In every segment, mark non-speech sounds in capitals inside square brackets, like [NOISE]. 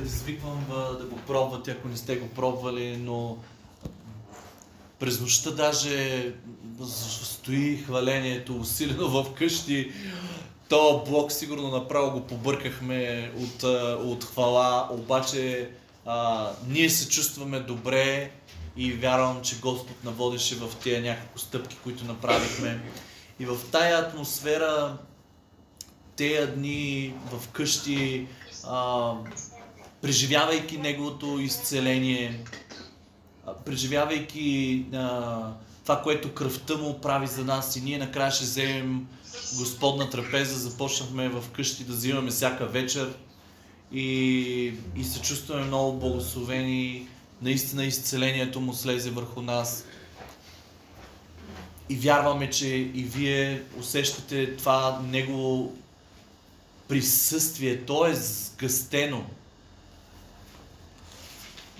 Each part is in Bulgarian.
предизвиквам да го пробвате, ако не сте го пробвали, но през нощта даже стои хвалението усилено в къщи. То блок сигурно направо го побъркахме от, от хвала, обаче а, ние се чувстваме добре и вярвам, че Господ наводеше в тези няколко стъпки, които направихме. И в тая атмосфера, тези дни в къщи, а, преживявайки Неговото изцеление, преживявайки а, това, което кръвта му прави за нас и ние накрая ще вземем Господна трапеза, започнахме в къщи да взимаме всяка вечер и, и се чувстваме много благословени. Наистина изцелението му слезе върху нас. И вярваме, че и вие усещате това негово присъствие. То е сгъстено.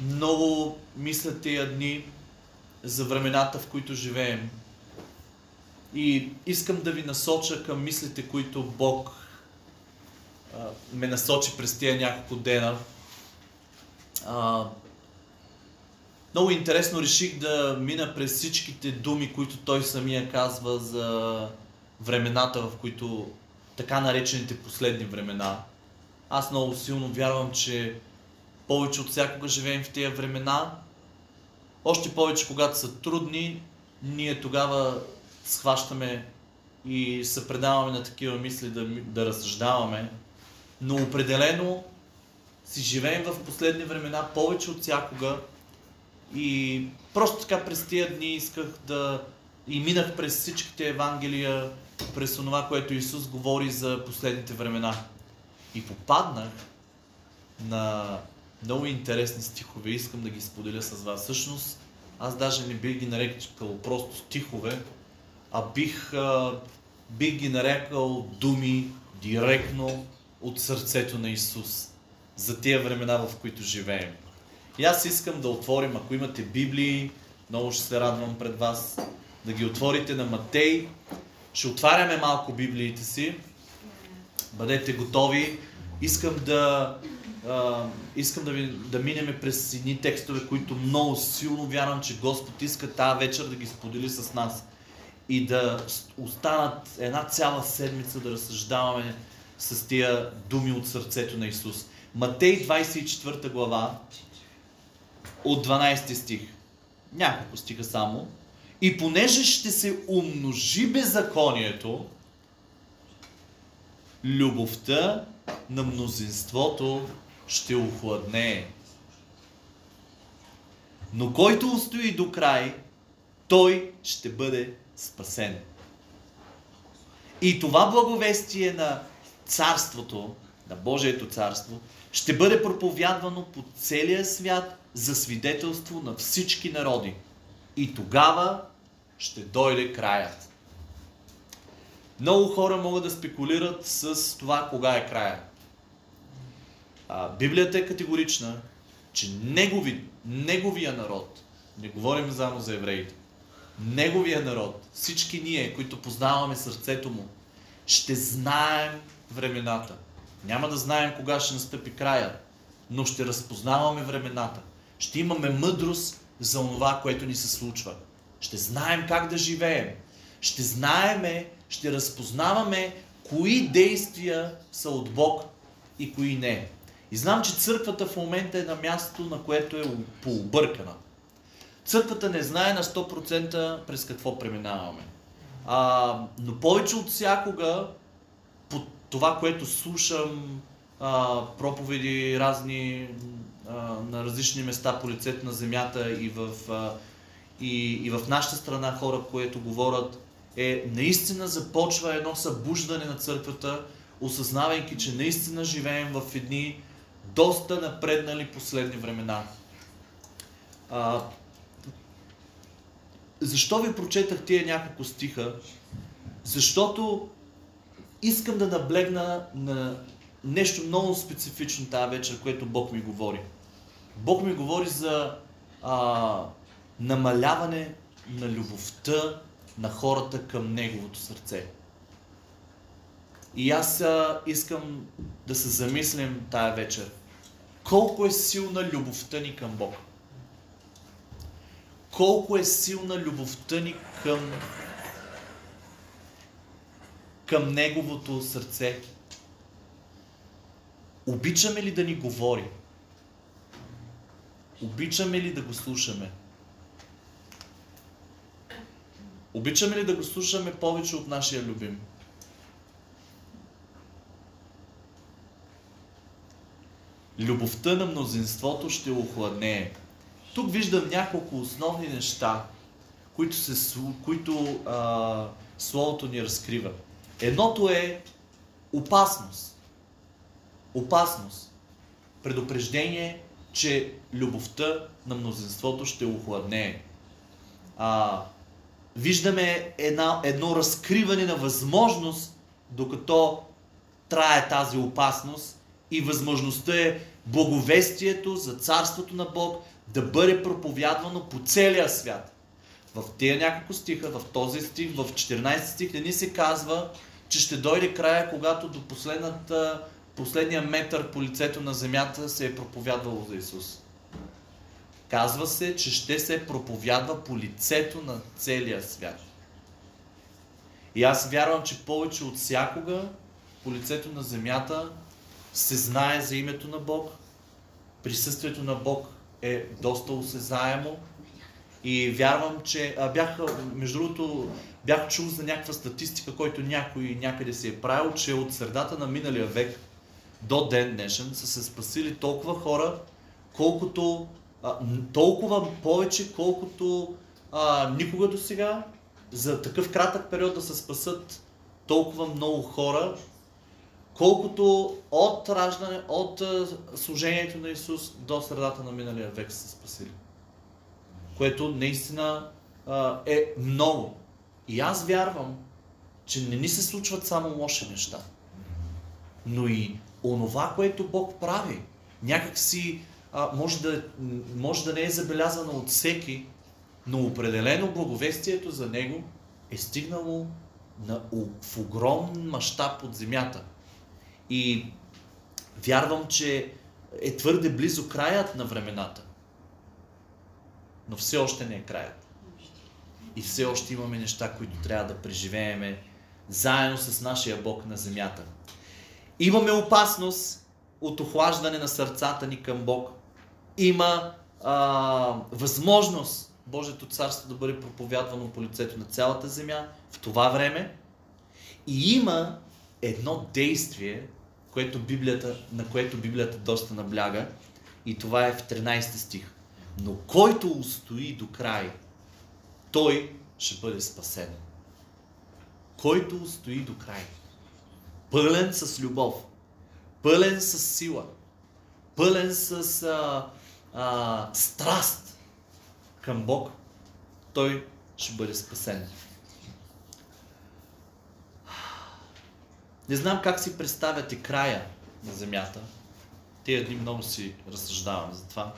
Много мисля тия дни за времената, в които живеем. И искам да ви насоча към мислите, които Бог а, ме насочи през тия няколко дена. А, много интересно реших да мина през всичките думи, които той самия казва за времената, в които така наречените последни времена. Аз много силно вярвам, че повече от всякога живеем в тези времена. Още повече, когато са трудни, ние тогава схващаме и се предаваме на такива мисли да, да разсъждаваме. Но определено си живеем в последни времена повече от всякога и просто така през тия дни исках да и минах през всичките Евангелия, през това, което Исус говори за последните времена. И попаднах на много интересни стихове. Искам да ги споделя с вас. Всъщност, аз даже не бих ги нарекал просто стихове, а бих, а, бих ги нарекал думи директно от сърцето на Исус за тия времена, в които живеем. И аз искам да отворим, ако имате Библии, много ще се радвам пред вас, да ги отворите на Матей. Ще отваряме малко Библиите си. Бъдете готови. Искам да, искам да, ви, да минеме през едни текстове, които много силно вярвам, че Господ иска тази вечер да ги сподели с нас. И да останат една цяла седмица да разсъждаваме с тия думи от сърцето на Исус. Матей 24 глава, от 12 стих. Няколко стиха само. И понеже ще се умножи беззаконието, любовта на мнозинството ще охладне. Но който устои до край, той ще бъде спасен. И това благовестие на царството, на Божието царство, ще бъде проповядвано по целия свят за свидетелство на всички народи. И тогава ще дойде краят. Много хора могат да спекулират с това кога е края. А, Библията е категорична, че негови, неговия народ, не говорим само за евреите, неговия народ, всички ние, които познаваме сърцето му, ще знаем времената. Няма да знаем кога ще настъпи края, но ще разпознаваме времената. Ще имаме мъдрост за това, което ни се случва. Ще знаем как да живеем. Ще знаеме, ще разпознаваме кои действия са от Бог и кои не. И знам, че църквата в момента е на място, на което е пообъркана. Църквата не знае на 100% през какво преминаваме. А, но повече от всякога, по това, което слушам, а, проповеди разни а, на различни места по лицето на земята и в, а, и, и в нашата страна хора, които говорят, е наистина започва едно събуждане на църквата, осъзнавайки, че наистина живеем в едни доста напреднали последни времена. А, защо ви прочетах тия няколко стиха? Защото искам да наблегна на нещо много специфично тази вечер, което Бог ми говори. Бог ми говори за а, намаляване на любовта на хората към Неговото сърце. И аз а, искам да се замислим тая вечер. Колко е силна любовта ни към Бог. Колко е силна любовта ни към, към Неговото сърце. Обичаме ли да ни говори? Обичаме ли да го слушаме? Обичаме ли да го слушаме повече от нашия любим? Любовта на мнозинството ще охладнее. Тук виждам няколко основни неща, които, се, които а, Словото ни разкрива. Едното е опасност. Опасност. Предупреждение, че любовта на мнозинството ще охладнее. А, виждаме една, едно разкриване на възможност, докато трае тази опасност и възможността е благовестието за Царството на Бог да бъде проповядвано по целия свят. В тези няколко стиха, в този стих, в 14 стих не ни се казва, че ще дойде края, когато до последната, последния метър по лицето на земята се е проповядвало за Исус. Казва се, че ще се проповядва по лицето на целия свят. И аз вярвам, че повече от всякога по лицето на земята се знае за името на Бог, присъствието на Бог е доста осезаемо и вярвам, че а, бях, между другото, бях чул за някаква статистика, който някой някъде си е правил, че от средата на миналия век до ден днешен са се спасили толкова хора, колкото а, толкова повече, колкото а, никога до сега, за такъв кратък период да се спасат толкова много хора, колкото от раждане, от служението на Исус до средата на миналия век са спасили. Което наистина е много. И аз вярвам, че не ни се случват само лоши неща, но и онова, което Бог прави, някак си а, може, да, може да не е забелязано от всеки, но определено благовестието за него е стигнало на, в огромен мащаб от земята. И вярвам, че е твърде близо краят на времената. Но все още не е краят. И все още имаме неща, които трябва да преживееме заедно с нашия Бог на земята. Имаме опасност от охлаждане на сърцата ни към Бог. Има а, възможност Божието царство да бъде проповядвано по лицето на цялата земя в това време. И има едно действие, което Библията, на което Библията доста набляга. И това е в 13 стих. Но който устои до край, той ще бъде спасен. Който устои до край. Пълен с любов. Пълен с сила. Пълен с а, а, страст към Бог, той ще бъде спасен. Не знам как си представяте края на земята. Тия дни много си разсъждавам за това.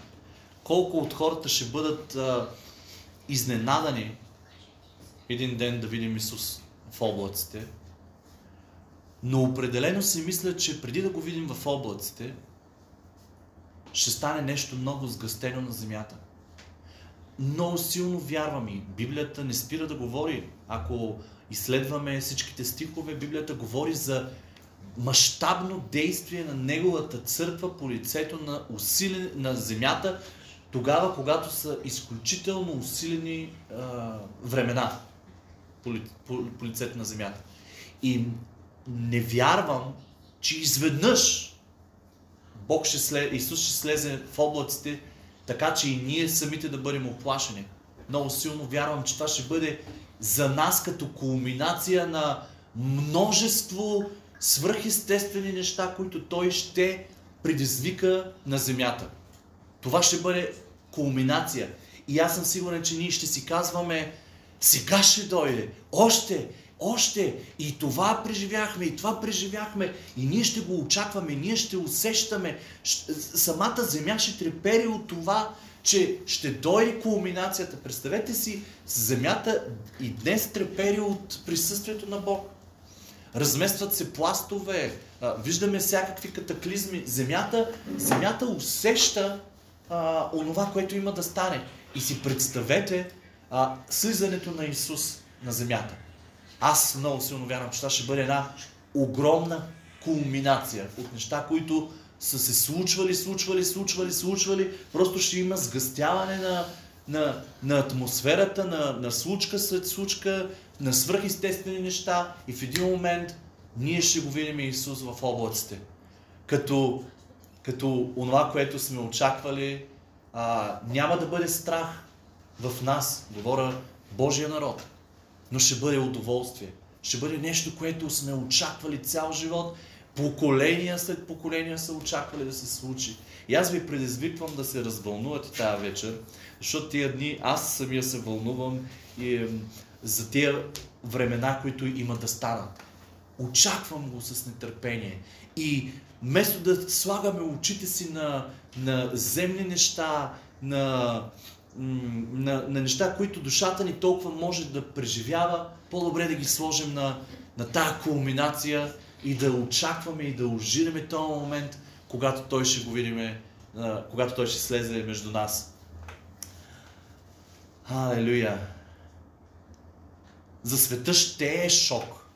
Колко от хората ще бъдат а, изненадани един ден да видим Исус в облаците. Но определено си мисля, че преди да го видим в облаците, ще стане нещо много сгъстено на земята. Много силно вярвам и Библията не спира да говори. Ако изследваме всичките стихове, Библията говори за мащабно действие на Неговата църква по лицето на, усилен, на земята, тогава, когато са изключително усилени а, времена по, по, по лицето на земята. И не вярвам, че изведнъж Бог ще слез, Исус ще слезе в облаците, така че и ние самите да бъдем оплашени. Много силно вярвам, че това ще бъде за нас като кулминация на множество свръхестествени неща, които Той ще предизвика на земята. Това ще бъде кулминация. И аз съм сигурен, че ние ще си казваме, сега ще дойде, още, още, и това преживяхме, и това преживяхме, и ние ще го очакваме, ние ще усещаме, самата земя ще трепери от това, че ще дойде кулминацията. Представете си, земята и днес трепери от присъствието на Бог. разместват се пластове, виждаме всякакви катаклизми. Земята, земята усеща а, онова, което има да стане. И си представете а, слизането на Исус на земята. Аз много силно вярвам, че това ще бъде една огромна кулминация от неща, които са се случвали, случвали, случвали, случвали. Просто ще има сгъстяване на, на, на атмосферата, на, на случка след случка, на свръхестествени неща и в един момент ние ще го видим Исус в облаците. Като, като онова, което сме очаквали, а, няма да бъде страх в нас, говоря Божия народ, но ще бъде удоволствие. Ще бъде нещо, което сме очаквали цял живот поколения след поколения са очаквали да се случи. И аз ви предизвиквам да се развълнувате тази вечер, защото тия дни аз самия се вълнувам и, за тия времена, които има да станат. Очаквам го с нетърпение. И вместо да слагаме очите си на, на земни неща, на, на, на неща, които душата ни толкова може да преживява, по-добре да ги сложим на, на тая кулминация и да очакваме и да ожираме този момент, когато той ще го видим, когато той ще слезе между нас. Алелуя! За света ще е шок.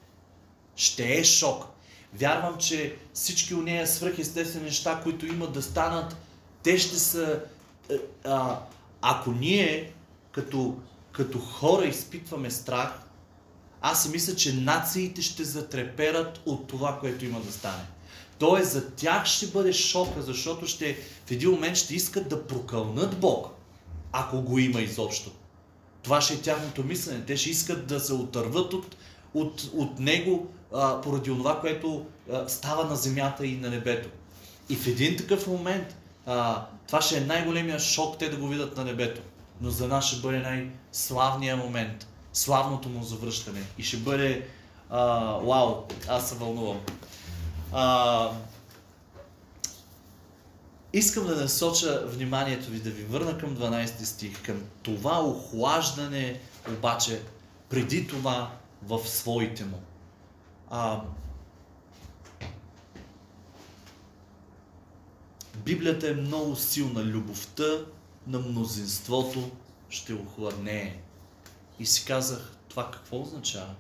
Ще е шок. Вярвам, че всички у нея свръхестествени неща, които имат да станат, те ще са... Е, а, ако ние като, като хора изпитваме страх, аз си мисля, че нациите ще затреперат от това, което има да стане. Тоест за тях ще бъде шока, защото ще, в един момент ще искат да прокълнат Бог, ако го има изобщо. Това ще е тяхното мислене. Те ще искат да се отърват от, от, от Него а, поради това, което а, става на земята и на небето. И в един такъв момент а, това ще е най-големия шок те да го видят на небето. Но за нас ще бъде най-славният момент – славното му завръщане. И ще бъде... А, вау, аз се вълнувам. А, искам да насоча вниманието ви, да ви върна към 12 стих, към това охлаждане, обаче преди това в своите му. А, Библията е много силна. Любовта на мнозинството ще охладнее. И си казах, това какво означава?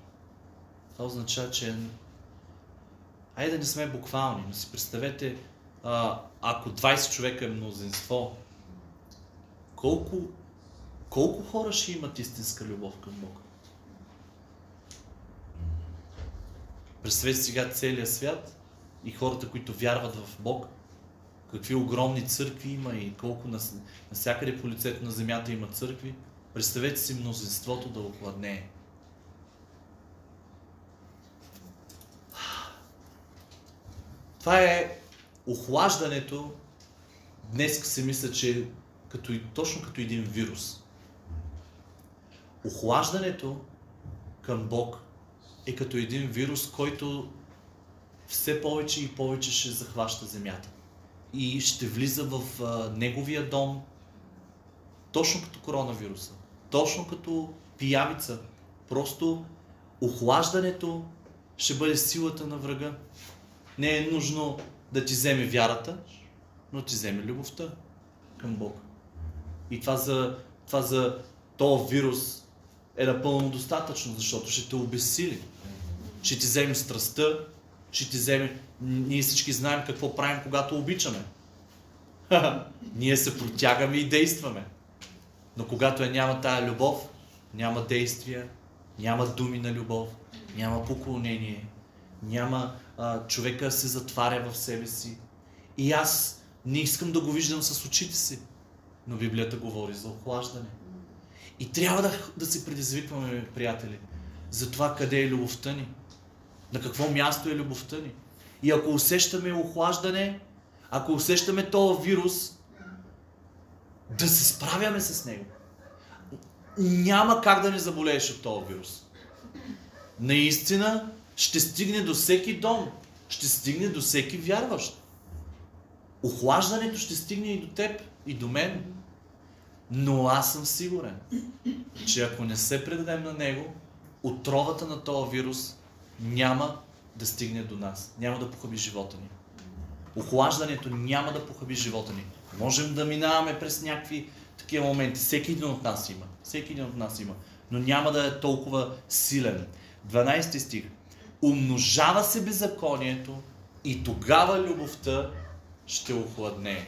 Това означава, че Айде да не сме буквални, но си представете, а, ако 20 човека е мнозинство, колко, колко хора ще имат истинска любов към Бога? Представете сега целият свят и хората, които вярват в Бог, какви огромни църкви има и колко навсякъде по лицето на земята има църкви. Представете си мнозинството да охладне. Това е охлаждането. Днес се мисля, че като, точно като един вирус. Охлаждането към Бог е като един вирус, който все повече и повече ще захваща земята. И ще влиза в а, неговия дом, точно като коронавируса точно като пиявица. Просто охлаждането ще бъде силата на врага. Не е нужно да ти вземе вярата, но ти вземе любовта към Бог. И това за, това за този вирус е напълно достатъчно, защото ще те обесили. Ще ти вземе страстта, ще ти вземе... Ние всички знаем какво правим, когато обичаме. [LAUGHS] Ние се протягаме и действаме. Но когато я няма тая любов, няма действия, няма думи на любов, няма поклонение, няма а, човека се затваря в себе си. И аз не искам да го виждам с очите си. Но Библията говори за охлаждане. И трябва да, да се предизвикваме, приятели, за това къде е любовта ни. На какво място е любовта ни. И ако усещаме охлаждане, ако усещаме този вирус, да се справяме с него. Няма как да не заболееш от този вирус. Наистина ще стигне до всеки дом, ще стигне до всеки вярващ. Охлаждането ще стигне и до теб, и до мен. Но аз съм сигурен, че ако не се предадем на него, отровата на този вирус няма да стигне до нас. Няма да похаби живота ни. Охлаждането няма да похаби живота ни. Можем да минаваме през някакви такива моменти. Всеки един от нас има. Всеки един от нас има. Но няма да е толкова силен. 12 стих. Умножава се беззаконието и тогава любовта ще охладне.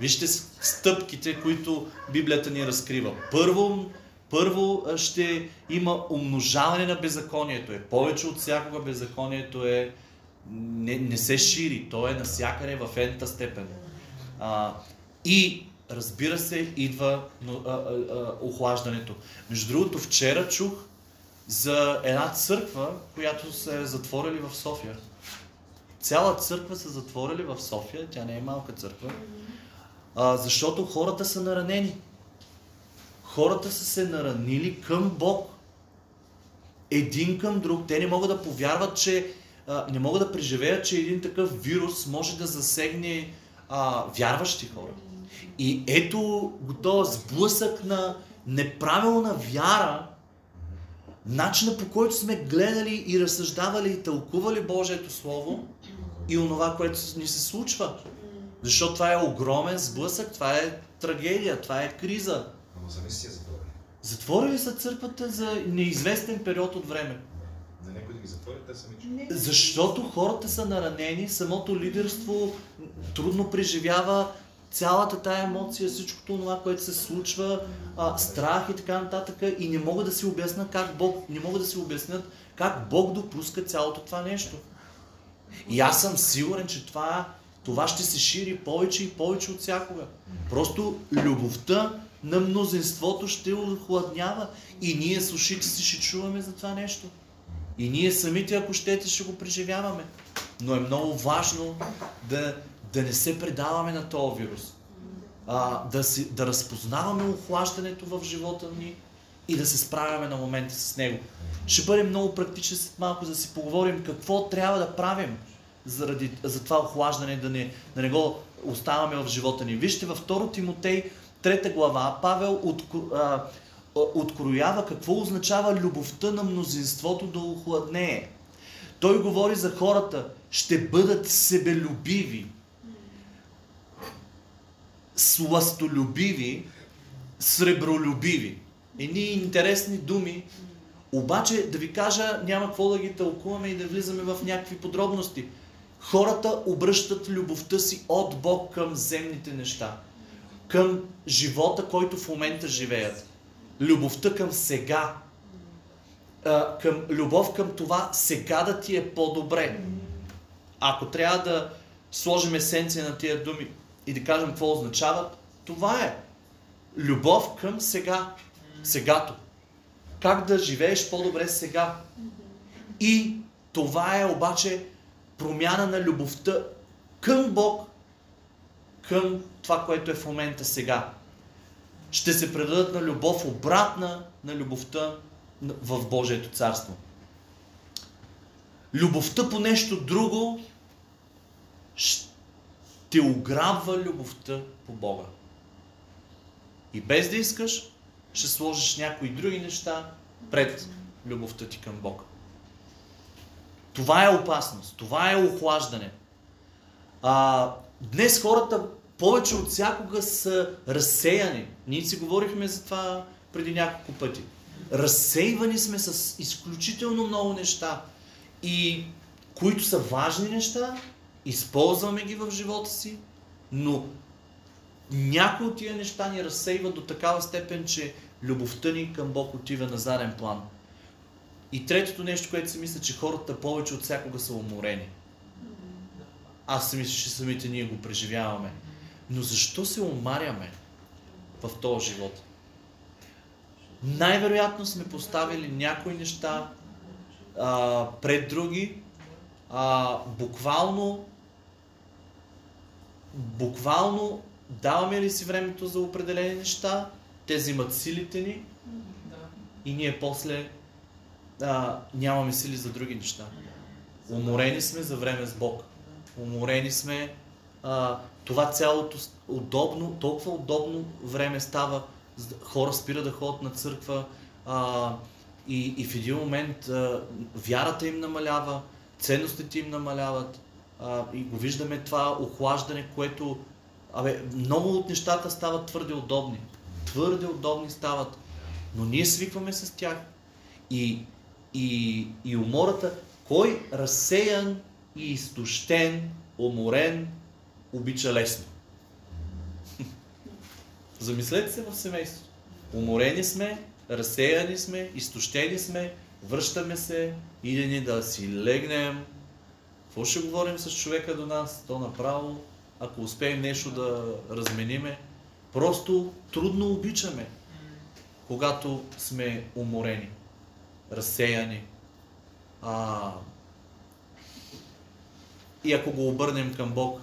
Вижте стъпките, които Библията ни разкрива. Първо, първо ще има умножаване на беззаконието. Е повече от всякога беззаконието е не, не се шири. То е насякъде в ента степен. А, и разбира се, идва а, а, а, охлаждането. Между другото, вчера чух за една църква, която се е затворили в София. Цяла църква са затворили в София, тя не е малка църква, а, защото хората са наранени. Хората са се наранили към Бог. Един към друг. Те не могат да повярват, че а, не могат да преживеят, че един такъв вирус може да засегне а, вярващи хора. И ето го този сблъсък на неправилна вяра, начина по който сме гледали и разсъждавали и тълкували Божието Слово и онова, което ни се случва. Защото това е огромен сблъсък, това е трагедия, това е криза. Ама за си затворили. Затворили са църквата за неизвестен период от време. Ги затвори, те сами Защото хората са наранени, самото лидерство трудно преживява цялата тая емоция, всичкото това, което се случва, а, страх и така нататък и не могат да си обяснят как Бог, не могат да си обяснят как Бог допуска цялото това нещо. И аз съм сигурен, че това, това ще се шири повече и повече от всякога. Просто любовта на мнозинството ще охладнява и ние с ушите си ще чуваме за това нещо. И ние самите, ако щете, ще го преживяваме. Но е много важно да, да не се предаваме на този вирус. А, да, си, да разпознаваме охлаждането в живота ни и да се справяме на момента с него. Ще бъдем много практични след малко, да си поговорим какво трябва да правим заради, за това охлаждане, да не, да не го оставаме в живота ни. Вижте във 2 Тимотей, 3 глава, Павел от, а, откроява какво означава любовта на мнозинството да охладнее. Той говори за хората, ще бъдат себелюбиви, сластолюбиви, сребролюбиви. Едни интересни думи, обаче да ви кажа, няма какво да ги тълкуваме и да влизаме в някакви подробности. Хората обръщат любовта си от Бог към земните неща, към живота, който в момента живеят. Любовта към сега, към любов към това сега да ти е по-добре. Ако трябва да сложим есенция на тия думи и да кажем какво означават, това е любов към сега, сегато. Как да живееш по-добре сега. И това е обаче промяна на любовта към Бог, към това, което е в момента сега. Ще се предадат на любов обратна на любовта в Божието царство. Любовта по нещо друго ще ограбва любовта по Бога. И без да искаш, ще сложиш някои други неща пред любовта ти към Бога. Това е опасност, това е охлаждане. А, днес хората повече от всякога са разсеяни. Ние си говорихме за това преди няколко пъти. Разсейвани сме с изключително много неща, и които са важни неща, използваме ги в живота си, но някои от тия неща ни разсейват до такава степен, че любовта ни към Бог отива на заден план. И третото нещо, което си мисля, че хората повече от всякога са уморени. Аз си мисля, че самите ние го преживяваме. Но защо се умаряме в този живот? Най-вероятно сме поставили някои неща а, пред други, а, буквално буквално даваме ли си времето за определени неща, те взимат силите ни и ние после а, нямаме сили за други неща. Уморени сме за време с Бог. Уморени сме. А, това цялото удобно, толкова удобно време става. Хора спира да ходят на църква. А, и, и в един момент а, вярата им намалява, ценностите им намаляват а, и го виждаме това охлаждане, което абе, много от нещата стават твърде удобни. Твърде удобни стават, но ние свикваме с тях. И, и, и умората, кой разсеян и изтощен, уморен, обича лесно. [LAUGHS] Замислете се в семейството. Уморени сме, разсеяни сме, изтощени сме, връщаме се, иде ни да си легнем. Какво ще говорим с човека до нас? То направо, ако успеем нещо да размениме, просто трудно обичаме, когато сме уморени, разсеяни. А, и ако го обърнем към Бог,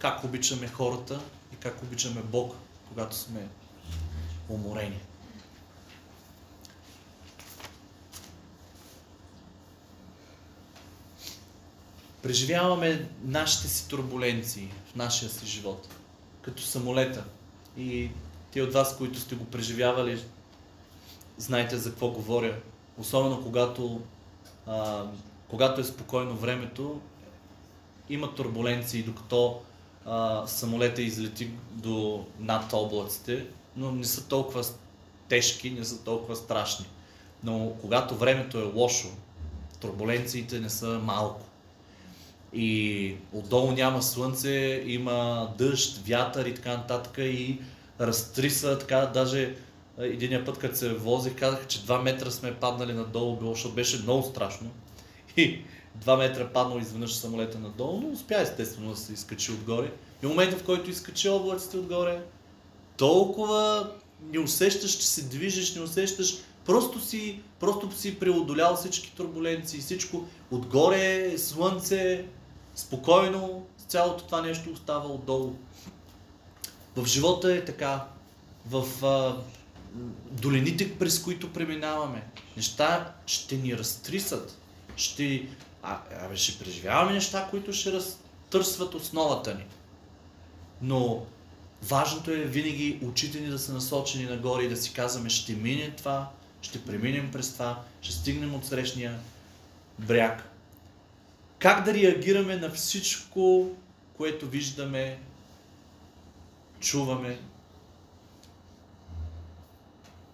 как обичаме хората и как обичаме Бог, когато сме уморени. Преживяваме нашите си турбуленции в нашия си живот, като самолета. И те от вас, които сте го преживявали, знаете за какво говоря. Особено когато, а, когато е спокойно времето, има турбуленции, докато а, самолета излети до над облаците, но не са толкова тежки, не са толкова страшни. Но когато времето е лошо, турбуленциите не са малко. И отдолу няма слънце, има дъжд, вятър и така нататък и разтриса, така даже един път, като се возих, казах, че 2 метра сме паднали надолу, било, защото беше много страшно. [LAUGHS] И 2 метра паднал изведнъж самолета надолу, но успя естествено да се изкачи отгоре. И в момента, в който изкачи облаците отгоре, толкова не усещаш, че се движиш, не усещаш, просто си, просто си преодолял всички турбуленции, всичко. Отгоре е слънце, спокойно, цялото това нещо остава отдолу. В живота е така. В а, долините, през които преминаваме, неща ще ни разтрисат. Ще, а, а, ще преживяваме неща, които ще разтърсват основата ни. Но важното е винаги очите ни да са насочени нагоре и да си казваме, ще мине това, ще преминем през това, ще стигнем от срещния бряг. Как да реагираме на всичко, което виждаме, чуваме.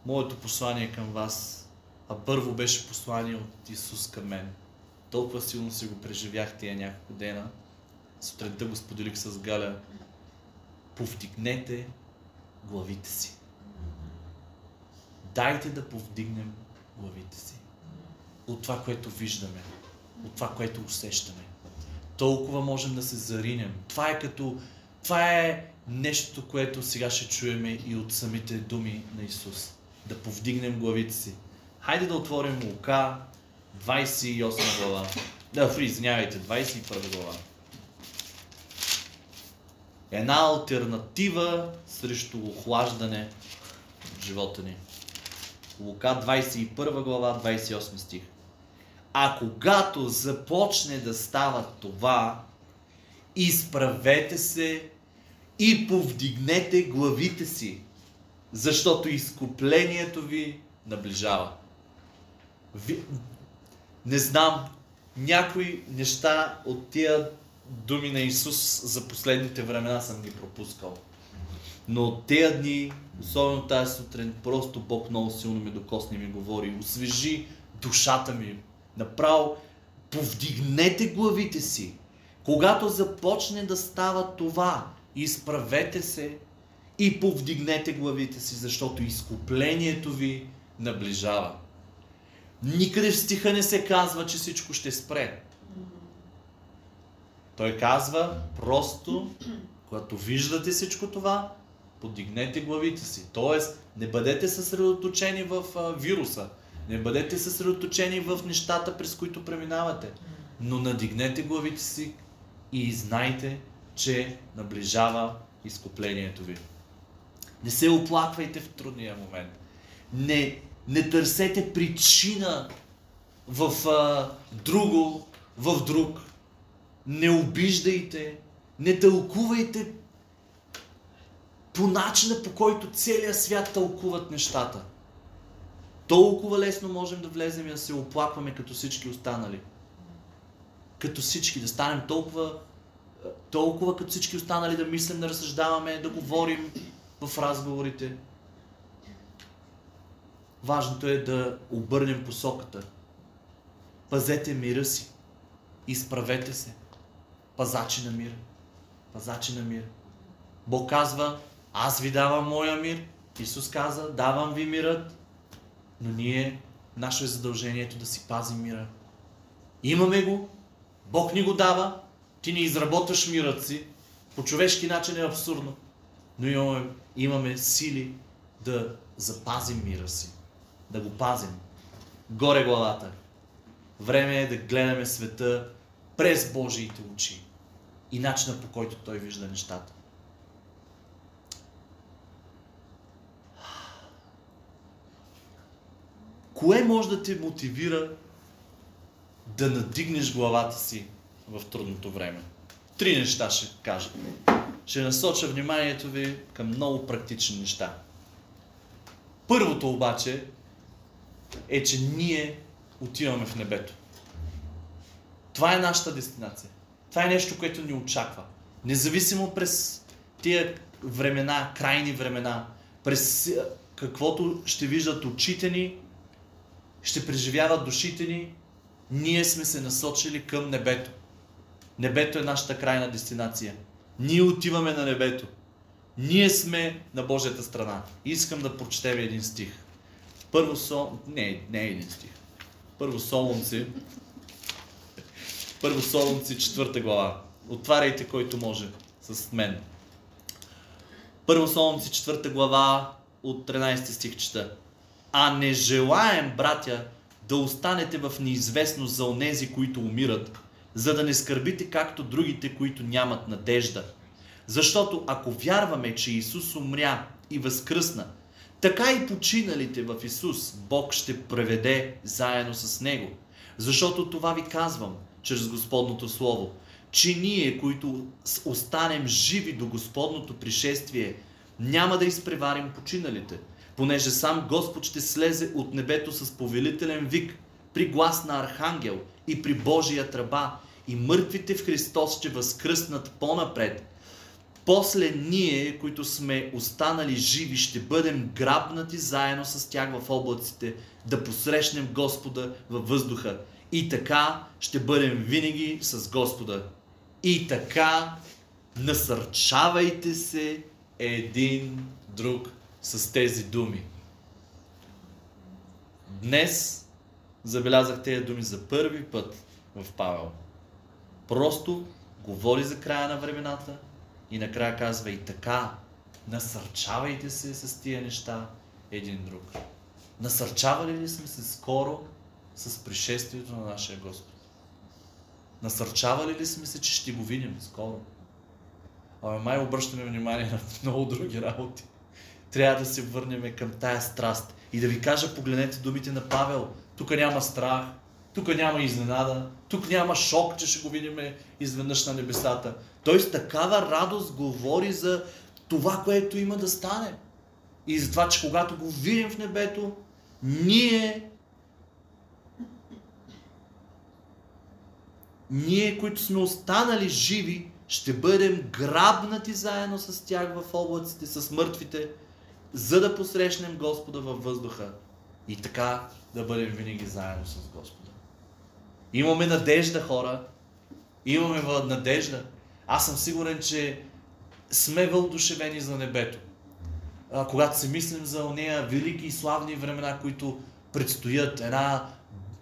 Моето послание към вас, а първо беше послание от Исус към мен. Толкова силно си го преживях тия няколко дена. Сутринта го споделих с Галя повдигнете главите си. Дайте да повдигнем главите си. От това, което виждаме, от това, което усещаме. Толкова можем да се заринем. Това е като... Това е нещо, което сега ще чуеме и от самите думи на Исус. Да повдигнем главите си. Хайде да отворим Лука, 28 глава. Да, извинявайте, 21 глава една альтернатива срещу охлаждане в живота ни. Лука 21 глава, 28 стих. А когато започне да става това, изправете се и повдигнете главите си, защото изкуплението ви наближава. Не знам, някои неща от тия думи на Исус за последните времена съм ги пропускал. Но от тези дни, особено тази сутрин, просто Бог много силно ми докосне и ми говори. Освежи душата ми. Направо повдигнете главите си. Когато започне да става това, изправете се и повдигнете главите си, защото изкуплението ви наближава. Никъде в стиха не се казва, че всичко ще спре. Той казва просто, когато виждате всичко това, подигнете главите си. Тоест, не бъдете съсредоточени в вируса, не бъдете съсредоточени в нещата, през които преминавате, но надигнете главите си и знайте, че наближава изкуплението ви. Не се оплаквайте в трудния момент. Не, не търсете причина в а, друго, в друг не обиждайте, не тълкувайте по начина по който целият свят тълкуват нещата. толкова лесно можем да влезем и да се оплакваме като всички останали. Като всички, да станем толкова, толкова като всички останали, да мислим, да разсъждаваме, да говорим в разговорите. Важното е да обърнем посоката. Пазете мира си. Изправете се. Пазачи на мир. Пазачи на мир. Бог казва, аз ви давам моя мир. Исус каза, давам ви мирът. Но ние, наше е задължението да си пазим мира. Имаме го, Бог ни го дава, ти ни изработваш мирът си. По човешки начин е абсурдно. Но имаме, имаме сили да запазим мира си. Да го пазим. Горе главата. Време е да гледаме света през Божиите очи и начина по който Той вижда нещата. Кое може да те мотивира да надигнеш главата си в трудното време? Три неща ще кажа. Ще насоча вниманието ви към много практични неща. Първото обаче е, че ние отиваме в небето. Това е нашата дестинация. Това е нещо, което ни очаква. Независимо през тия времена, крайни времена, през каквото ще виждат очите ни, ще преживяват душите ни, ние сме се насочили към небето. Небето е нашата крайна дестинация. Ние отиваме на небето. Ние сме на Божията страна. Искам да прочетем един стих. Първо Сол... Не, не е един стих. Първо Солунци. Първо Солунци, четвърта глава. Отваряйте който може с мен. Първо Солунци, четвърта глава от 13 стих чета. А не желаем, братя, да останете в неизвестност за онези, които умират, за да не скърбите както другите, които нямат надежда. Защото ако вярваме, че Исус умря и възкръсна, така и починалите в Исус Бог ще преведе заедно с Него. Защото това ви казвам, чрез Господното Слово, че ние, които останем живи до Господното пришествие, няма да изпреварим починалите – понеже сам Господ ще слезе от небето с повелителен вик, при глас на архангел и при Божия тръба, и мъртвите в Христос ще възкръснат по-напред. После ние, които сме останали живи, ще бъдем грабнати заедно с тях в облаците, да посрещнем Господа във въздуха. И така ще бъдем винаги с Господа. И така насърчавайте се един друг с тези думи. Днес забелязах тези думи за първи път в Павел. Просто говори за края на времената и накрая казва и така, насърчавайте се с тия неща един друг. Насърчавали ли сме се скоро с пришествието на нашия Господ? Насърчавали ли сме се, че ще го видим скоро? Ама май обръщаме внимание на много други работи трябва да се върнем към тая страст. И да ви кажа, погледнете думите на Павел. Тук няма страх, тук няма изненада, тук няма шок, че ще го видим изведнъж на небесата. Той с такава радост говори за това, което има да стане. И за това, че когато го видим в небето, ние ние, които сме останали живи, ще бъдем грабнати заедно с тях в облаците, с мъртвите, за да посрещнем Господа във въздуха и така да бъдем винаги заедно с Господа. Имаме надежда, хора. Имаме надежда. Аз съм сигурен, че сме вълдушевени за небето. А, когато се мислим за ония велики и славни времена, които предстоят, една,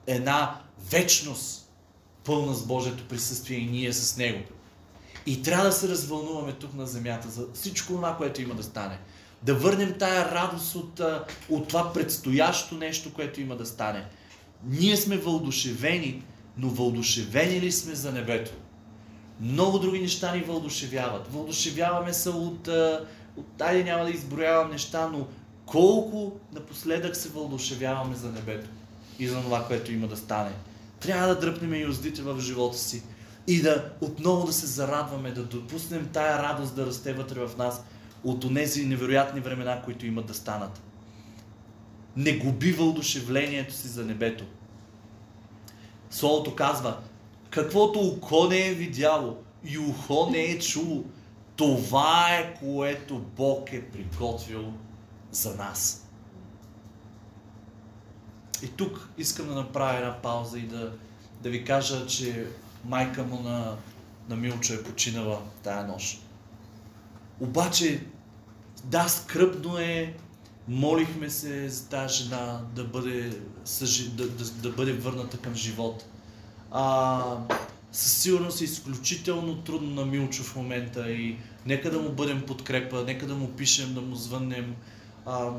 една вечност, пълна с Божието присъствие и ние с Него. И трябва да се развълнуваме тук на земята за всичко това, което има да стане да върнем тая радост от, от това предстоящо нещо, което има да стане. Ние сме вълдушевени, но вълдушевени ли сме за небето? Много други неща ни вълдушевяват. Вълдушевяваме се от, от айде няма да изброявам неща, но колко напоследък се вълдушевяваме за небето и за това, което има да стане. Трябва да дръпнем и уздите в живота си и да отново да се зарадваме, да допуснем тая радост да расте вътре в нас, от онези невероятни времена, които имат да станат. не губи въодушевлението си за небето. Словото казва, каквото око не е видяло и ухо не е чуло, това е което Бог е приготвил за нас. И тук искам да направя една пауза и да, да ви кажа, че майка му на, на Милчо е починала тая нощ. Обаче, да, скръпно е, молихме се за тази жена да бъде, да, да, да бъде върната към живот. А, със сигурност е изключително трудно на Милчо в момента и нека да му бъдем подкрепа, нека да му пишем, да му звъннем. А,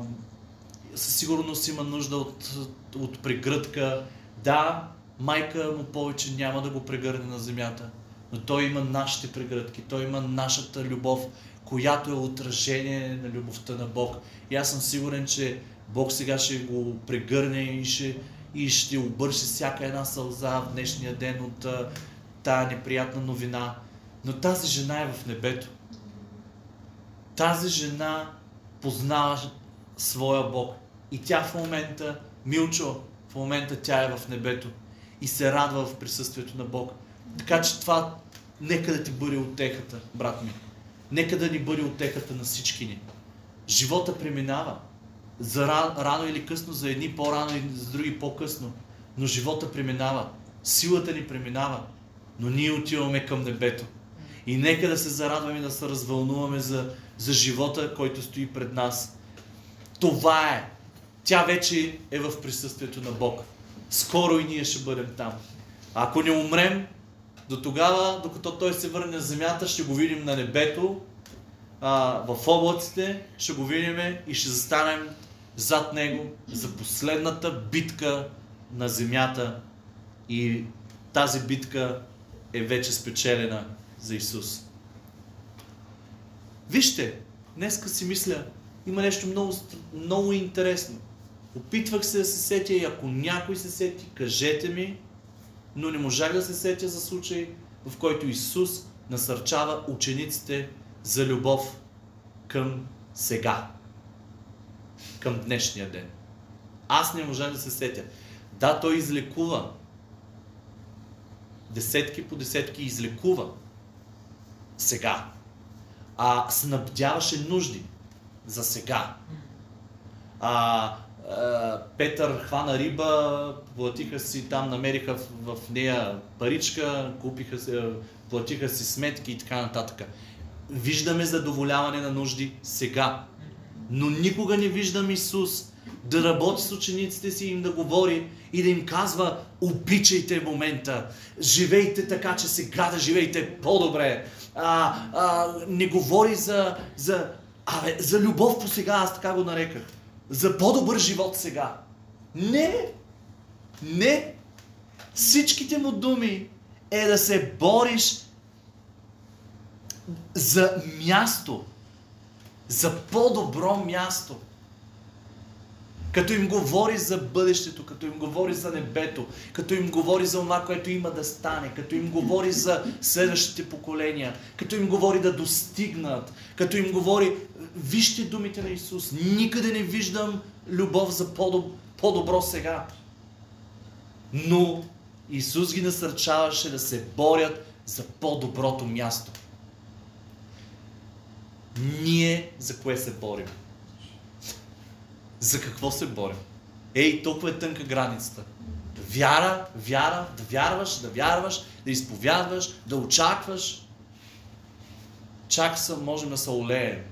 със сигурност има нужда от, от прегръдка. Да, майка му повече няма да го прегърне на земята, но той има нашите прегръдки, той има нашата любов, която е отражение на любовта на Бог. И аз съм сигурен, че Бог сега ще го прегърне и ще, и ще обърши всяка една сълза в днешния ден от тая неприятна новина. Но тази жена е в небето. Тази жена познава своя Бог. И тя в момента, Милчо, в момента тя е в небето и се радва в присъствието на Бог. Така че това нека да ти бъде отехата, брат ми. Нека да ни бъде отехата на всички ни. Живота преминава. За рано или късно, за едни по-рано и за други по-късно. Но живота преминава. Силата ни преминава. Но ние отиваме към небето. И нека да се зарадваме, да се развълнуваме за, за живота, който стои пред нас. Това е. Тя вече е в присъствието на Бог. Скоро и ние ще бъдем там. Ако не умрем, до тогава, докато той се върне на земята, ще го видим на небето, а, в облаците, ще го видим и ще застанем зад него за последната битка на земята. И тази битка е вече спечелена за Исус. Вижте, днеска си мисля, има нещо много, много интересно. Опитвах се да се сетя и ако някой се сети, кажете ми, но не можах да се сетя за случай, в който Исус насърчава учениците за любов към сега, към днешния ден. Аз не можах да се сетя. Да, той излекува. Десетки по десетки излекува. Сега. А снабдяваше нужди за сега. А, Петър хвана риба, платиха си, там намериха в, нея паричка, купиха платиха си сметки и така нататък. Виждаме задоволяване на нужди сега. Но никога не виждам Исус да работи с учениците си им да говори и да им казва обичайте момента, живейте така, че сега да живеете по-добре. А, а, не говори за, за, а, за любов по сега, аз така го нареках за по-добър живот сега. Не! Не! Всичките му думи е да се бориш за място. За по-добро място. Като им говори за бъдещето, като им говори за небето, като им говори за това, което има да стане, като им говори за следващите поколения, като им говори да достигнат, като им говори, вижте думите на Исус, никъде не виждам любов за по-добро сега. Но Исус ги насърчаваше да се борят за по-доброто място. Ние за кое се борим? За какво се борим? Ей, толкова е тънка границата. Вяра, вяра, да вярваш, да вярваш, да изповядваш, да очакваш. Чак са, можем да се олеем.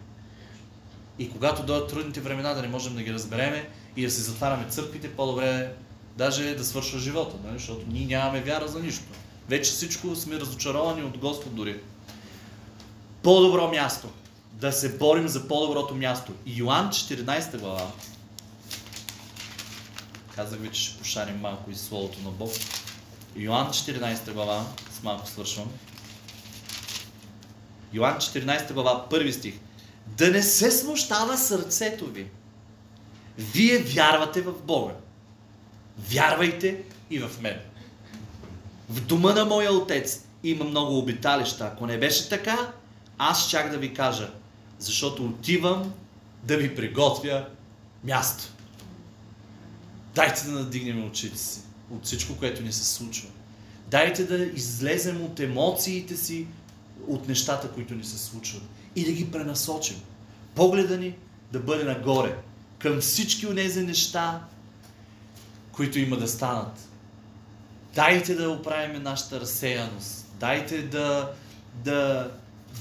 И когато дойдат трудните времена, да не можем да ги разбереме и да се затваряме църквите, по-добре е даже да свършва живота, нали? защото ние нямаме вяра за нищо. Вече всичко сме разочаровани от Господ дори. По-добро място. Да се борим за по-доброто място. Йоан 14 глава. Казах ви, че ще пошарим малко из Словото на Бог. Йоан 14 глава, с малко свършвам. Йоан 14 глава, първи стих. Да не се смущава сърцето ви. Вие вярвате в Бога. Вярвайте и в мен. В дома на моя отец има много обиталища. Ако не беше така, аз чак да ви кажа, защото отивам да ви приготвя място. Дайте да надигнем очите си от всичко, което ни се случва. Дайте да излезем от емоциите си, от нещата, които ни се случват и да ги пренасочим. Погледа ни да бъде нагоре, към всички от тези неща, които има да станат. Дайте да оправим нашата разсеяност. Дайте да, да,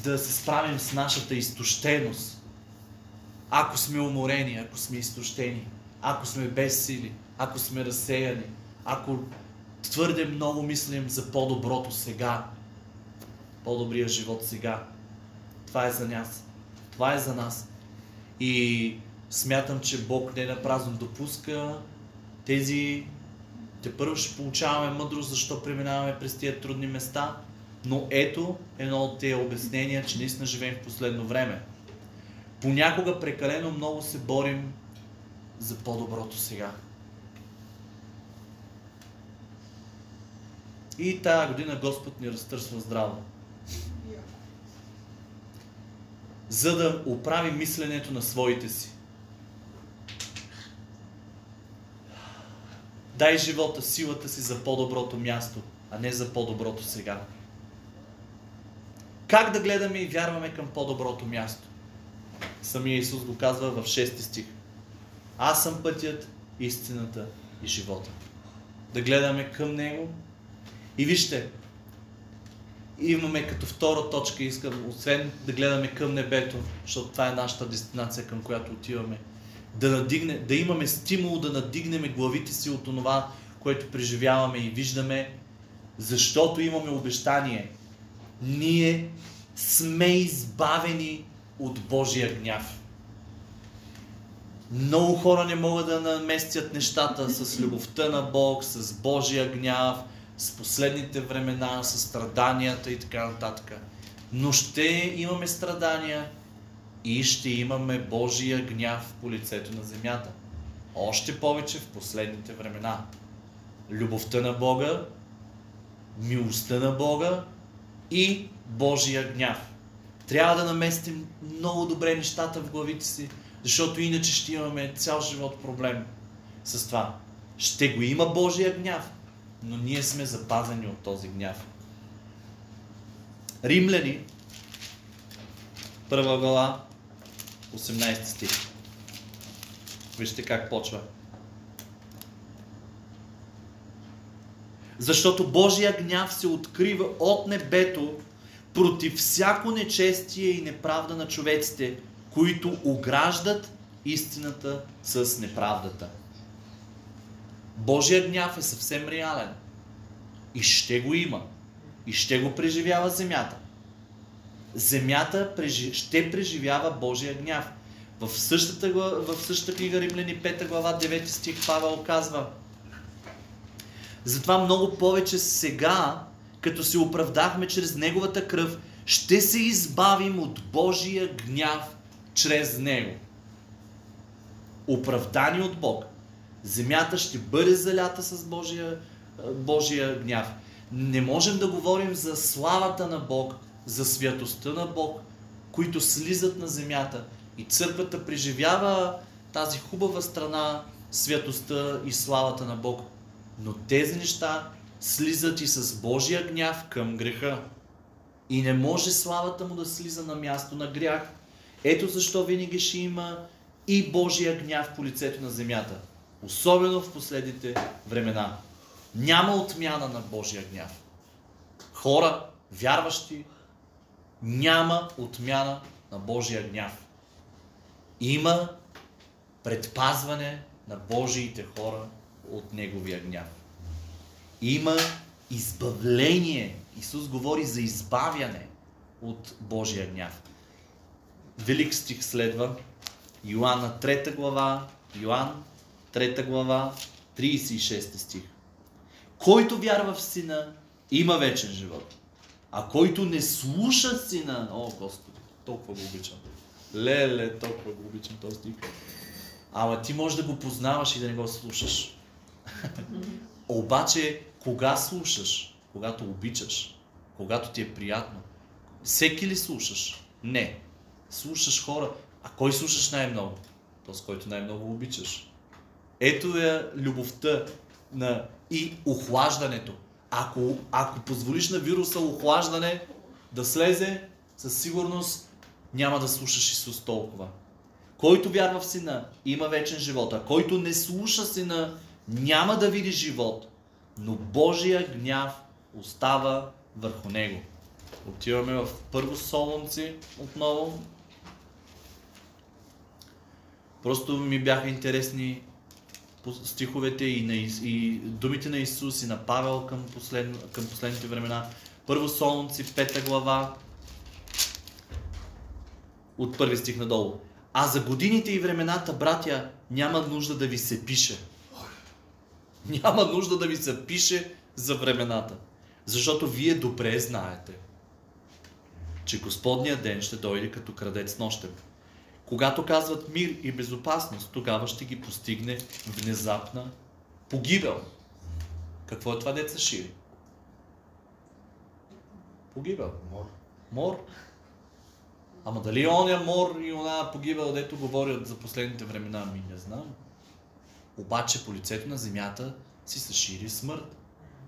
да се справим с нашата изтощеност. Ако сме уморени, ако сме изтощени, ако сме без сили, ако сме разсеяни, ако твърде много мислим за по-доброто сега, по-добрия живот сега. Това е за нас. Това е за нас. И смятам, че Бог не на празно допуска тези... Те първо ще получаваме мъдрост, защо преминаваме през тия трудни места, но ето едно от тези обяснения, че наистина живеем в последно време. Понякога прекалено много се борим за по-доброто сега. И тая година Господ ни разтърсва здраво. За да оправи мисленето на своите си. Дай живота, силата си за по-доброто място, а не за по-доброто сега. Как да гледаме и вярваме към по-доброто място? Самия Исус го казва в 6 стих. Аз съм пътят, истината и живота. Да гледаме към Него. И вижте, имаме като втора точка, искам, освен да гледаме към небето, защото това е нашата дестинация, към която отиваме, да, надигне, да имаме стимул да надигнем главите си от това, което преживяваме и виждаме, защото имаме обещание. Ние сме избавени от Божия гняв. Много хора не могат да наместят нещата с любовта на Бог, с Божия гняв, с последните времена, с страданията и така нататък. Но ще имаме страдания и ще имаме Божия гняв по лицето на земята. Още повече в последните времена. Любовта на Бога, милостта на Бога и Божия гняв. Трябва да наместим много добре нещата в главите си, защото иначе ще имаме цял живот проблем с това. Ще го има Божия гняв, но ние сме запазени от този гняв. Римляни, първа глава, 18 стих. Вижте как почва. Защото Божия гняв се открива от небето против всяко нечестие и неправда на човеците, които ограждат истината с неправдата. Божия гняв е съвсем реален. И ще го има. И ще го преживява земята. Земята ще преживява Божия гняв. В същата, в същата книга Римляни 5 глава 9 стих Павел казва Затова много повече сега, като се оправдахме чрез Неговата кръв, ще се избавим от Божия гняв чрез Него. Оправдани от Бог. Земята ще бъде залята с Божия, Божия гняв. Не можем да говорим за славата на Бог, за святостта на Бог, които слизат на земята. И църквата преживява тази хубава страна, святостта и славата на Бог. Но тези неща слизат и с Божия гняв към греха. И не може славата му да слиза на място на грях. Ето защо винаги ще има и Божия гняв по лицето на земята. Особено в последните времена. Няма отмяна на Божия гняв. Хора, вярващи, няма отмяна на Божия гняв. Има предпазване на Божиите хора от Неговия гняв. Има избавление. Исус говори за избавяне от Божия гняв. Велик стих следва. Йоанна 3 глава, Йоан 3 глава, 36 стих. Който вярва в Сина, има вечен живот. А който не слуша Сина, о Господи, толкова го обичам. Леле, толкова го обичам този стих. Ама ти можеш да го познаваш и да не го слушаш. [LAUGHS] Обаче, кога слушаш? Когато обичаш. Когато ти е приятно. Всеки ли слушаш? Не. Слушаш хора. А кой слушаш най-много? Този, който най-много обичаш. Ето е любовта на и охлаждането. Ако, ако позволиш на вируса охлаждане да слезе, със сигурност няма да слушаш Исус толкова. Който вярва в Сина, има вечен живот, а който не слуша Сина, няма да види живот, но Божия гняв остава върху него. Отиваме в Първо Солонци отново. Просто ми бяха интересни стиховете и, на, и думите на Исус и на Павел към, послед, към последните времена. Първо Солунци, пета глава, от първи стих надолу. А за годините и времената, братя, няма нужда да ви се пише. Няма нужда да ви се пише за времената. Защото вие добре знаете, че Господният ден ще дойде като крадец нощем. Когато казват мир и безопасност, тогава ще ги постигне внезапна погибел. Какво е това деца шири? Погибел. Мор. Мор. Ама дали оня мор и она погибел, дето говорят за последните времена, ми не знам. Обаче по лицето на земята си се шири смърт.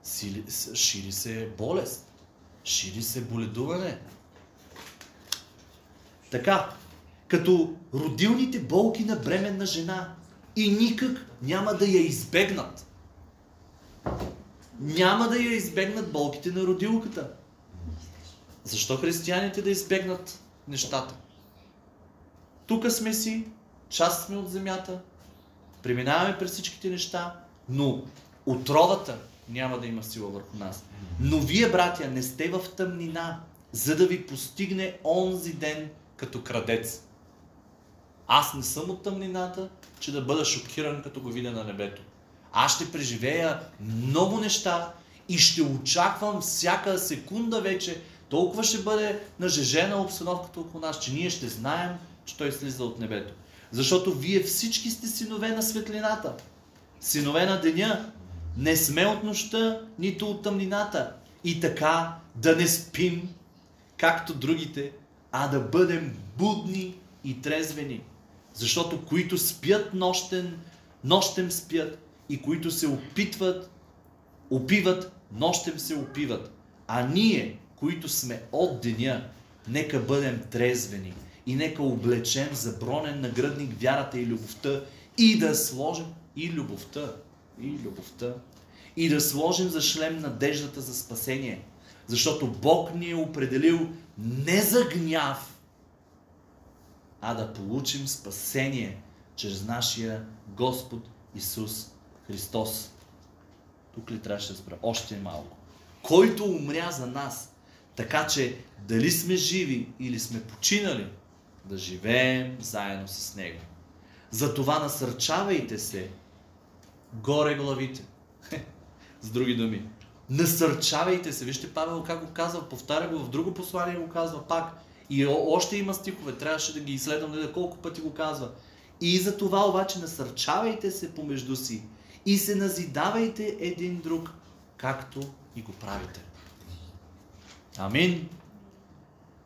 Сили, шири се болест. Шири се боледуване. Така, като родилните болки на бременна жена и никак няма да я избегнат. Няма да я избегнат болките на родилката. Защо християните да избегнат нещата? Тук сме си, част сме от земята, преминаваме през всичките неща, но отровата няма да има сила върху нас. Но вие, братя, не сте в тъмнина, за да ви постигне онзи ден като крадец. Аз не съм от тъмнината, че да бъда шокиран, като го видя на небето. Аз ще преживея много неща и ще очаквам всяка секунда вече. Толкова ще бъде нажежена обстановката около нас, че ние ще знаем, че Той слиза от небето. Защото вие всички сте синове на светлината. Синове на деня. Не сме от нощта, нито от тъмнината. И така да не спим, както другите, а да бъдем будни и трезвени. Защото които спят нощен, нощем спят и които се опитват, опиват, нощем се опиват. А ние, които сме от деня, нека бъдем трезвени и нека облечем за бронен нагръдник вярата и любовта и да сложим и любовта, и любовта, и да сложим за шлем надеждата за спасение. Защото Бог ни е определил не за гняв, а да получим спасение чрез нашия Господ Исус Христос. Тук ли трябваше да спра? Още малко. Който умря за нас, така че дали сме живи или сме починали, да живеем заедно с Него. Затова насърчавайте се горе главите. [LAUGHS] с други думи. Насърчавайте се. Вижте Павел как го казва, повтаря го в друго послание го казва пак. И още има стихове, трябваше да ги изследвам, да колко пъти го казва. И за това обаче насърчавайте се помежду си и се назидавайте един друг, както и го правите. Амин.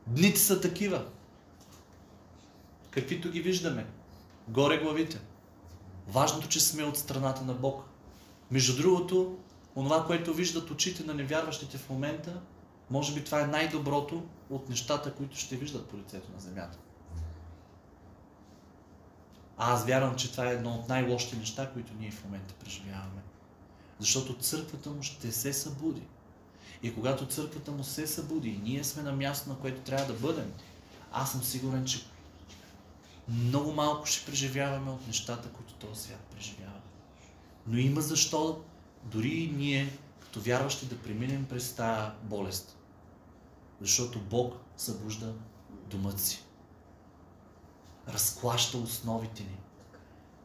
Дните са такива. Каквито ги виждаме. Горе главите. Важното, че сме от страната на Бог. Между другото, онова, което виждат очите на невярващите в момента, може би това е най-доброто от нещата, които ще виждат по лицето на земята. А аз вярвам, че това е едно от най-лошите неща, които ние в момента преживяваме. Защото църквата му ще се събуди. И когато църквата му се събуди и ние сме на място, на което трябва да бъдем, аз съм сигурен, че много малко ще преживяваме от нещата, които този свят преживява. Но има защо дори ние, като вярващи, да преминем през тази болест. Защото Бог събужда думът си. Разклаща основите ни.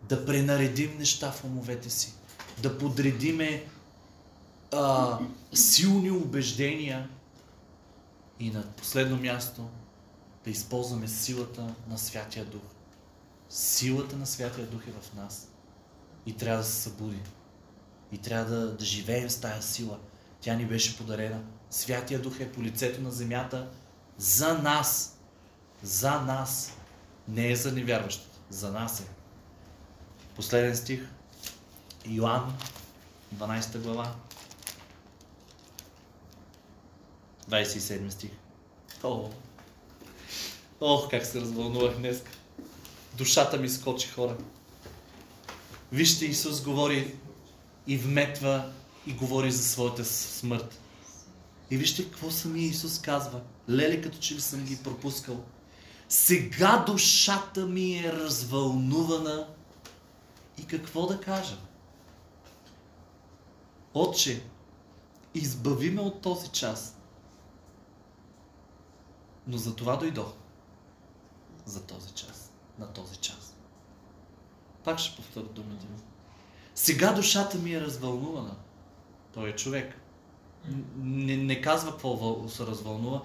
Да пренаредим неща в умовете си. Да подредиме а, силни убеждения и на последно място да използваме силата на Святия Дух. Силата на Святия Дух е в нас и трябва да се събуди. И трябва да, да живеем с тая сила. Тя ни беше подарена. Святия Дух е по лицето на земята за нас. За нас. Не е за невярващите. За нас е. Последен стих. Йоанн, 12 глава, 27 стих. О, ох, как се развълнувах днес. Душата ми скочи хора. Вижте, Исус говори и вметва и говори за своята смърт. И вижте какво самия Исус казва. Леле, като че ли съм ги пропускал. Сега душата ми е развълнувана. И какво да кажа? Отче, избави ме от този час. Но за това дойдох. За този час. На този час. Пак ще повторя думите ми. Сега душата ми е развълнувана. Той е човек. Не, не казва какво се развълнува.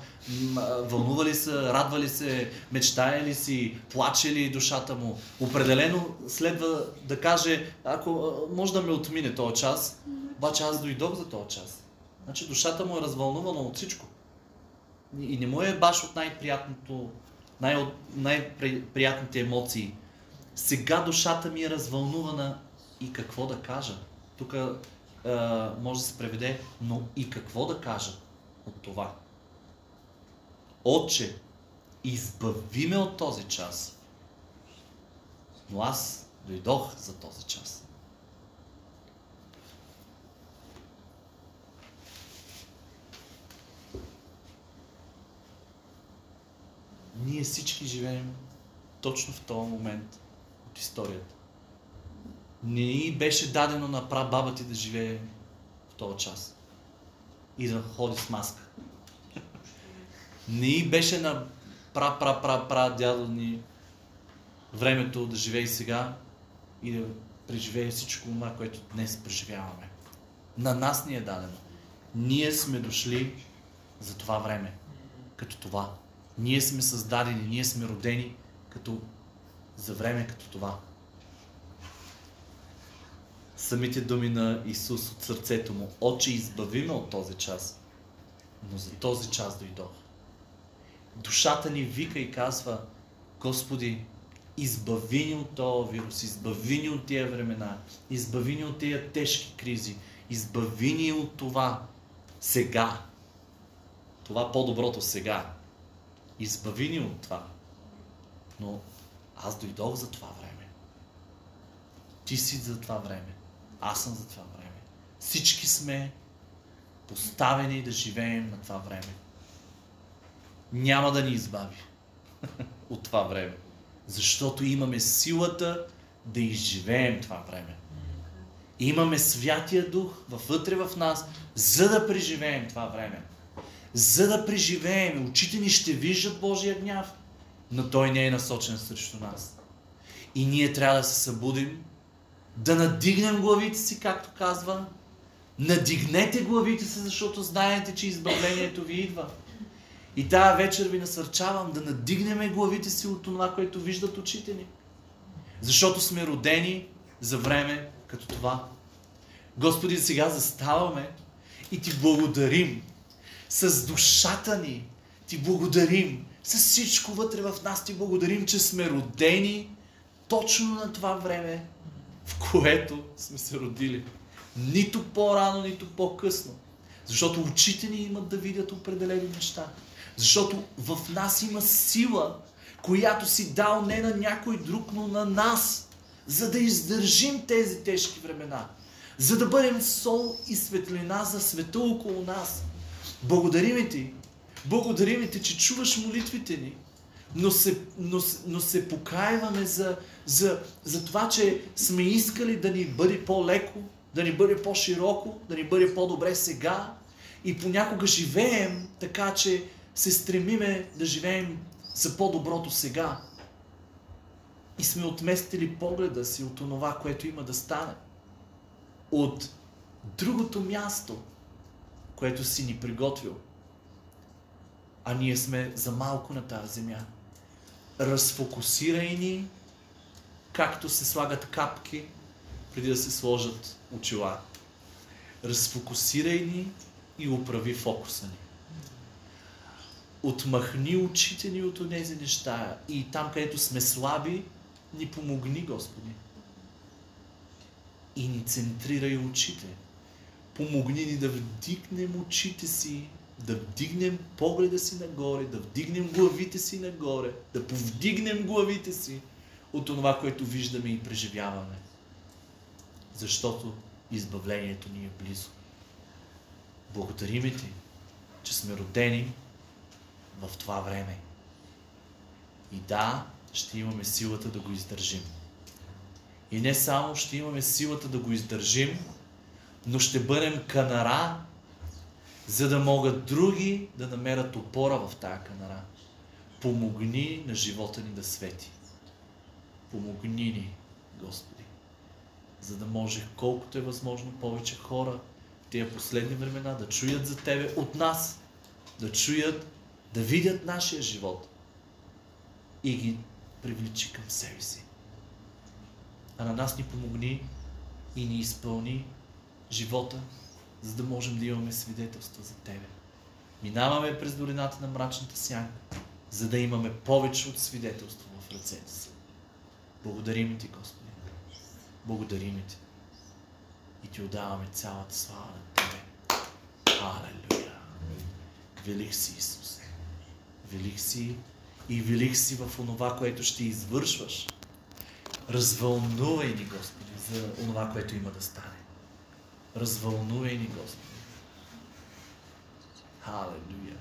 Вълнува ли се, радва ли се, мечтая ли си, плаче ли душата му. Определено следва да каже, ако може да ме отмине този час, обаче аз дойдох за този час. Значи душата му е развълнувана от всичко. И не му е баш от най-приятното, най- най-приятните емоции. Сега душата ми е развълнувана и какво да кажа. Тук може да се преведе, но и какво да кажа от това. Отче, избави ме от този час. Но аз дойдох за този час. Ние всички живеем точно в този момент от историята. Не и беше дадено на прабаба ти да живее в този час. И да ходи с маска. Не и беше на пра, пра, пра, пра дядо ни времето да живее сега и да преживее всичко това, което днес преживяваме. На нас ни е дадено. Ние сме дошли за това време. Като това. Ние сме създадени, ние сме родени като за време като това. Самите думи на Исус от сърцето му. Отче, избави ме от този час. Но за този час дойдох. Душата ни вика и казва, Господи, избави ни от този вирус, избави ни от тия времена, избави ни от тия тежки кризи, избави ни от това сега. Това по-доброто сега. Избави ни от това. Но аз дойдох за това време. Ти си за това време. Аз съм за това време. Всички сме поставени да живеем на това време. Няма да ни избави [LAUGHS] от това време. Защото имаме силата да изживеем това време. Имаме Святия Дух вътре в нас, за да преживеем това време. За да преживеем. Очите ни ще виждат Божия гняв, но Той не е насочен срещу нас. И ние трябва да се събудим да надигнем главите си, както казва. Надигнете главите си, защото знаете, че избавлението ви идва. И тази вечер ви насърчавам да надигнем главите си от това, което виждат очите ни. Защото сме родени за време като това. Господи, сега заставаме и ти благодарим. С душата ни ти благодарим. С всичко вътре в нас ти благодарим, че сме родени точно на това време, в което сме се родили. Нито по-рано, нито по-късно. Защото очите ни имат да видят определени неща. Защото в нас има сила, която си дал не на някой друг, но на нас, за да издържим тези тежки времена. За да бъдем сол и светлина за света около нас. Благодарим ти. Благодарим ти, че чуваш молитвите ни но се, но, но се покаиваме за, за, за това, че сме искали да ни бъде по-леко, да ни бъде по-широко, да ни бъде по-добре сега и понякога живеем така, че се стремиме да живеем за по-доброто сега. И сме отместили погледа си от това, което има да стане. От другото място, което си ни приготвил. А ние сме за малко на тази земя разфокусирай ни, както се слагат капки преди да се сложат очила. Разфокусирай ни и управи фокуса ни. Отмахни очите ни от тези неща и там, където сме слаби, ни помогни, Господи. и ни центрирай очите. Помогни ни да вдигнем очите си, да вдигнем погледа си нагоре, да вдигнем главите си нагоре, да повдигнем главите си от това, което виждаме и преживяваме. Защото избавлението ни е близо. Благодариме ти, че сме родени в това време. И да, ще имаме силата да го издържим. И не само ще имаме силата да го издържим, но ще бъдем канара, за да могат други да намерят опора в тая канара. Помогни на живота ни да свети. Помогни ни, Господи, за да може колкото е възможно повече хора в тези последни времена да чуят за Тебе от нас, да чуят, да видят нашия живот и ги привлечи към себе си. А на нас ни помогни и ни изпълни живота, за да можем да имаме свидетелство за Тебе. Минаваме през долината на мрачната сянка, за да имаме повече от свидетелство в ръцете си. Благодарим Ти, Господи. Благодарим Ти. И Ти отдаваме цялата слава на Тебе. Алелуя. Велик си, Исус. Велик си и велик си в онова, което ще извършваш. Развълнувай ни, Господи, за онова, което има да стане. Развълнувай ни, Господи. Халелуя.